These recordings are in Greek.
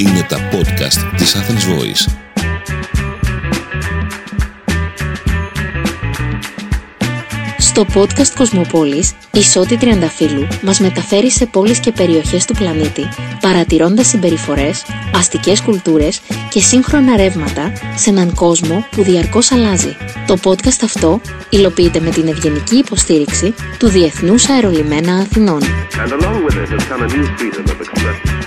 Είναι τα podcast της Athens Voice. Στο podcast Κοσμοπόλης, η Σώτη Τριανταφύλου μας μεταφέρει σε πόλεις και περιοχές του πλανήτη, παρατηρώντας συμπεριφορές, αστικές κουλτούρες και σύγχρονα ρεύματα σε έναν κόσμο που διαρκώς αλλάζει. Το podcast αυτό υλοποιείται με την ευγενική υποστήριξη του Διεθνούς Αερολιμένα Αθηνών. and along with it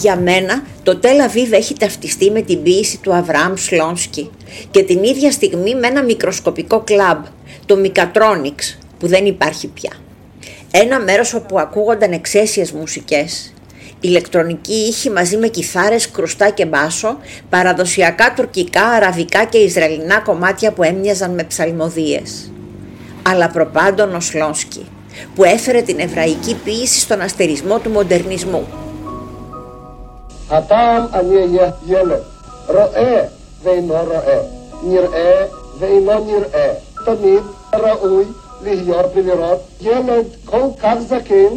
Για μένα το Τελ Αβίβ έχει ταυτιστεί με την ποίηση του Αβραάμ Σλόνσκι και την ίδια στιγμή με ένα μικροσκοπικό κλαμπ, το Μικατρόνιξ, που δεν υπάρχει πια. Ένα μέρος όπου ακούγονταν εξαίσιες μουσικές, ηλεκτρονική ήχη μαζί με κιθάρες, κρουστά και μπάσο, παραδοσιακά τουρκικά, αραβικά και ισραηλινά κομμάτια που έμοιαζαν με ψαλμοδίες. Αλλά προπάντων ο Σλόνσκι, που έφερε την εβραϊκή ποίηση στον αστερισμό του μοντερνισμού. הפעם אני אהיה ילד, רואה ואינו רואה, נראה ואינו נראה. תמיד ראוי להיות ולראות ילד כל כך זקן,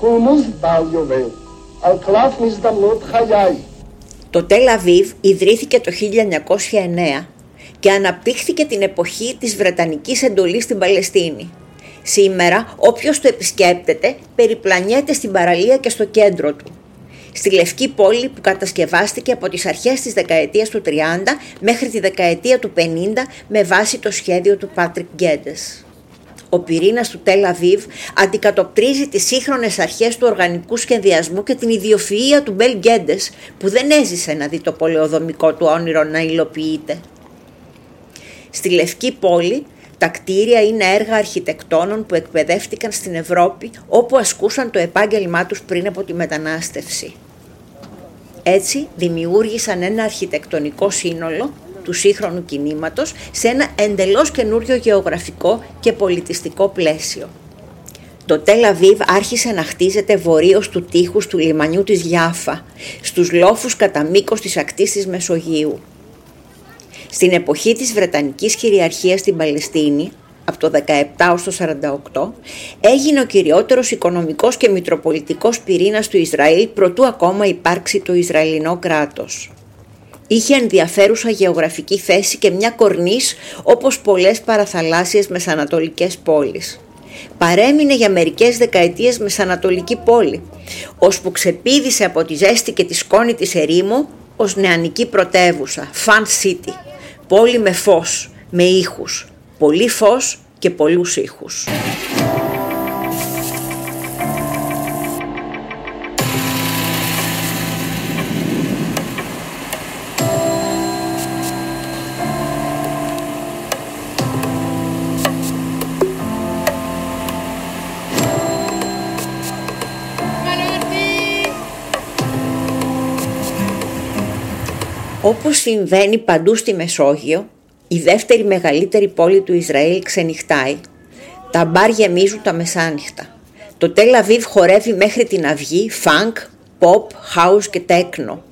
קולמוס בעל יובל, על קלף מזדמנות חיי. Το Τελ Αβίβ ιδρύθηκε το 1909 και αναπτύχθηκε την εποχή της Βρετανικής εντολής στην Παλαιστίνη. Σήμερα όποιος το επισκέπτεται περιπλανιέται στην παραλία και στο κέντρο του. Στη Λευκή Πόλη που κατασκευάστηκε από τις αρχές της δεκαετίας του 30 μέχρι τη δεκαετία του 50 με βάση το σχέδιο του Πάτρικ Γκέντες. Ο πυρήνας του Τελ Αβίβ αντικατοπτρίζει τις σύγχρονες αρχές του οργανικού σχεδιασμού και την ιδιοφυΐα του Μπέλ Γκέντες που δεν έζησε να δει το πολεοδομικό του όνειρο να υλοποιείται. Στη Λευκή Πόλη τα κτίρια είναι έργα αρχιτεκτόνων που εκπαιδεύτηκαν στην Ευρώπη όπου ασκούσαν το επάγγελμά τους πριν από τη μετανάστευση. Έτσι δημιούργησαν ένα αρχιτεκτονικό σύνολο του σύγχρονου κινήματος σε ένα εντελώς καινούριο γεωγραφικό και πολιτιστικό πλαίσιο. Το Τελ Αβίβ άρχισε να χτίζεται βορείως του τείχους του λιμανιού της Γιάφα, στους λόφους κατά μήκος της ακτής της Μεσογείου. Στην εποχή της Βρετανικής κυριαρχίας στην Παλαιστίνη, από το 17 ως το 48, έγινε ο κυριότερος οικονομικός και μητροπολιτικός πυρήνας του Ισραήλ προτού ακόμα υπάρξει το Ισραηλινό κράτος. Είχε ενδιαφέρουσα γεωγραφική θέση και μια κορνής όπως πολλές παραθαλάσσιες μεσανατολικές πόλεις. Παρέμεινε για μερικές δεκαετίες μεσανατολική πόλη, ώσπου ξεπήδησε από τη ζέστη και τη σκόνη της ερήμου ως νεανική πρωτεύουσα, Fun City, πόλη με φως, με ήχους, πολύ φως και πολλούς ήχους. Όπως συμβαίνει παντού στη Μεσόγειο, η δεύτερη μεγαλύτερη πόλη του Ισραήλ ξενυχτάει. Τα μπαρ γεμίζουν τα μεσάνυχτα. Το Τελ Αβίβ χορεύει μέχρι την αυγή, φανκ, pop, house και τέκνο.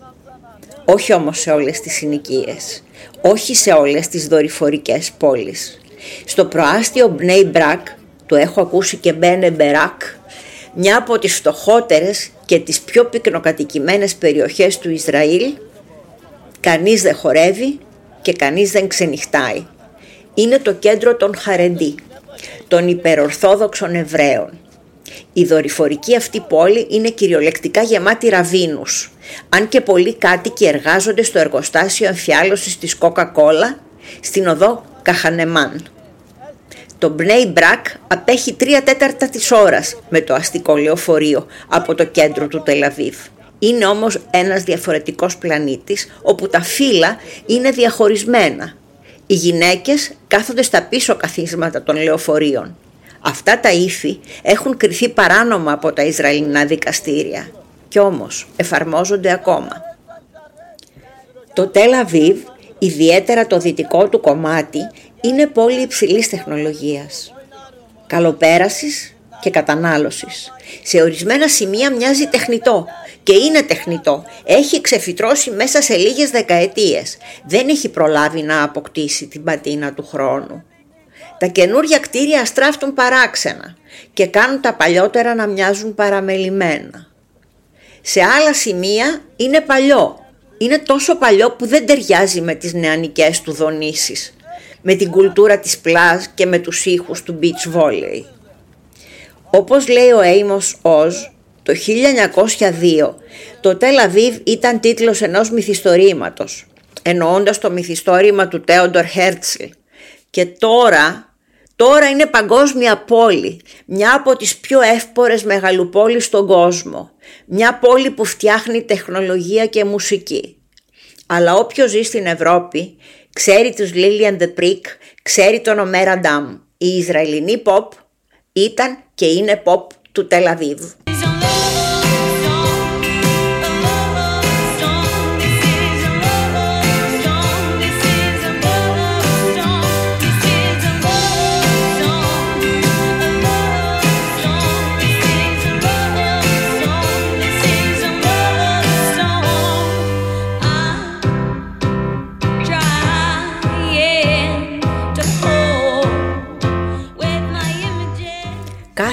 Όχι όμως σε όλες τις συνοικίες. Όχι σε όλες τις δορυφορικές πόλεις. Στο προάστιο Μπνέι Μπρακ, το έχω ακούσει και Μπένε Μπεράκ, μια από τις φτωχότερες και τις πιο πυκνοκατοικημένες περιοχές του Ισραήλ, κανείς δεν χορεύει και κανείς δεν ξενυχτάει. Είναι το κέντρο των Χαρεντή, των υπερορθόδοξων Εβραίων. Η δορυφορική αυτή πόλη είναι κυριολεκτικά γεμάτη ραβίνους, αν και πολλοί κάτοικοι εργάζονται στο εργοστάσιο εμφιάλωσης της Coca-Cola στην οδό Καχανεμάν. Το Μπνέι Μπρακ απέχει τρία τέταρτα της ώρας με το αστικό λεωφορείο από το κέντρο του Τελαβίβ. Είναι όμως ένας διαφορετικός πλανήτης όπου τα φύλλα είναι διαχωρισμένα. Οι γυναίκες κάθονται στα πίσω καθίσματα των λεωφορείων. Αυτά τα ύφη έχουν κριθεί παράνομα από τα Ισραηλινά δικαστήρια και όμως εφαρμόζονται ακόμα. Το Τελ Αβίβ, ιδιαίτερα το δυτικό του κομμάτι, είναι πόλη υψηλής τεχνολογίας, καλοπέρασης και κατανάλωσης. Σε ορισμένα σημεία μοιάζει τεχνητό και είναι τεχνητό. Έχει ξεφυτρώσει μέσα σε λίγες δεκαετίες. Δεν έχει προλάβει να αποκτήσει την πατίνα του χρόνου. Τα καινούργια κτίρια στράφτουν παράξενα και κάνουν τα παλιότερα να μοιάζουν παραμελημένα. Σε άλλα σημεία είναι παλιό. Είναι τόσο παλιό που δεν ταιριάζει με τις νεανικές του δονήσεις, με την κουλτούρα της πλάζ και με τους ήχους του beach volley. Όπως λέει ο Amos Oz, το 1902 το Τελαβίβ ήταν τίτλος ενός μυθιστορήματος, εννοώντας το μυθιστόρημα του Τέοντορ Χέρτσλ. Και τώρα, τώρα είναι παγκόσμια πόλη, μια από τις πιο εύπορες μεγαλοπόλεις στον κόσμο. Μια πόλη που φτιάχνει τεχνολογία και μουσική. Αλλά όποιος ζει στην Ευρώπη, ξέρει τους Lilian the Prick, ξέρει τον Ομέρα Ντάμ. Η Ισραηλινή pop ήταν και είναι pop του Τελαβίβ.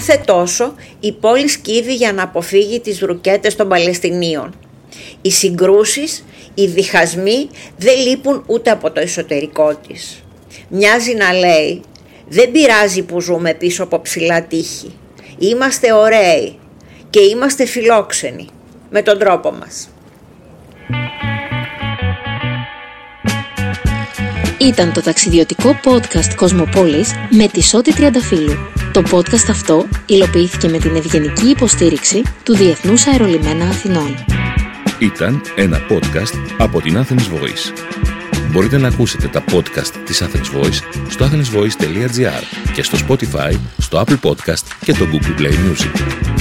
Κάθε τόσο η πόλη σκύβει για να αποφύγει τις ρουκέτες των Παλαιστινίων. Οι συγκρούσεις, οι διχασμοί δεν λείπουν ούτε από το εσωτερικό της. Μοιάζει να λέει «Δεν πειράζει που ζούμε πίσω από ψηλά τείχη. Είμαστε ωραίοι και είμαστε φιλόξενοι με τον τρόπο μας». Ήταν το ταξιδιωτικό podcast Κοσμοπόλης με τη Σώτη Τριανταφύλου. Το podcast αυτό υλοποιήθηκε με την ευγενική υποστήριξη του Διεθνούς Αερολιμένα Αθηνών. Ήταν ένα podcast από την Athens Voice. Μπορείτε να ακούσετε τα podcast της Athens Voice στο athensvoice.gr και στο Spotify, στο Apple Podcast και το Google Play Music.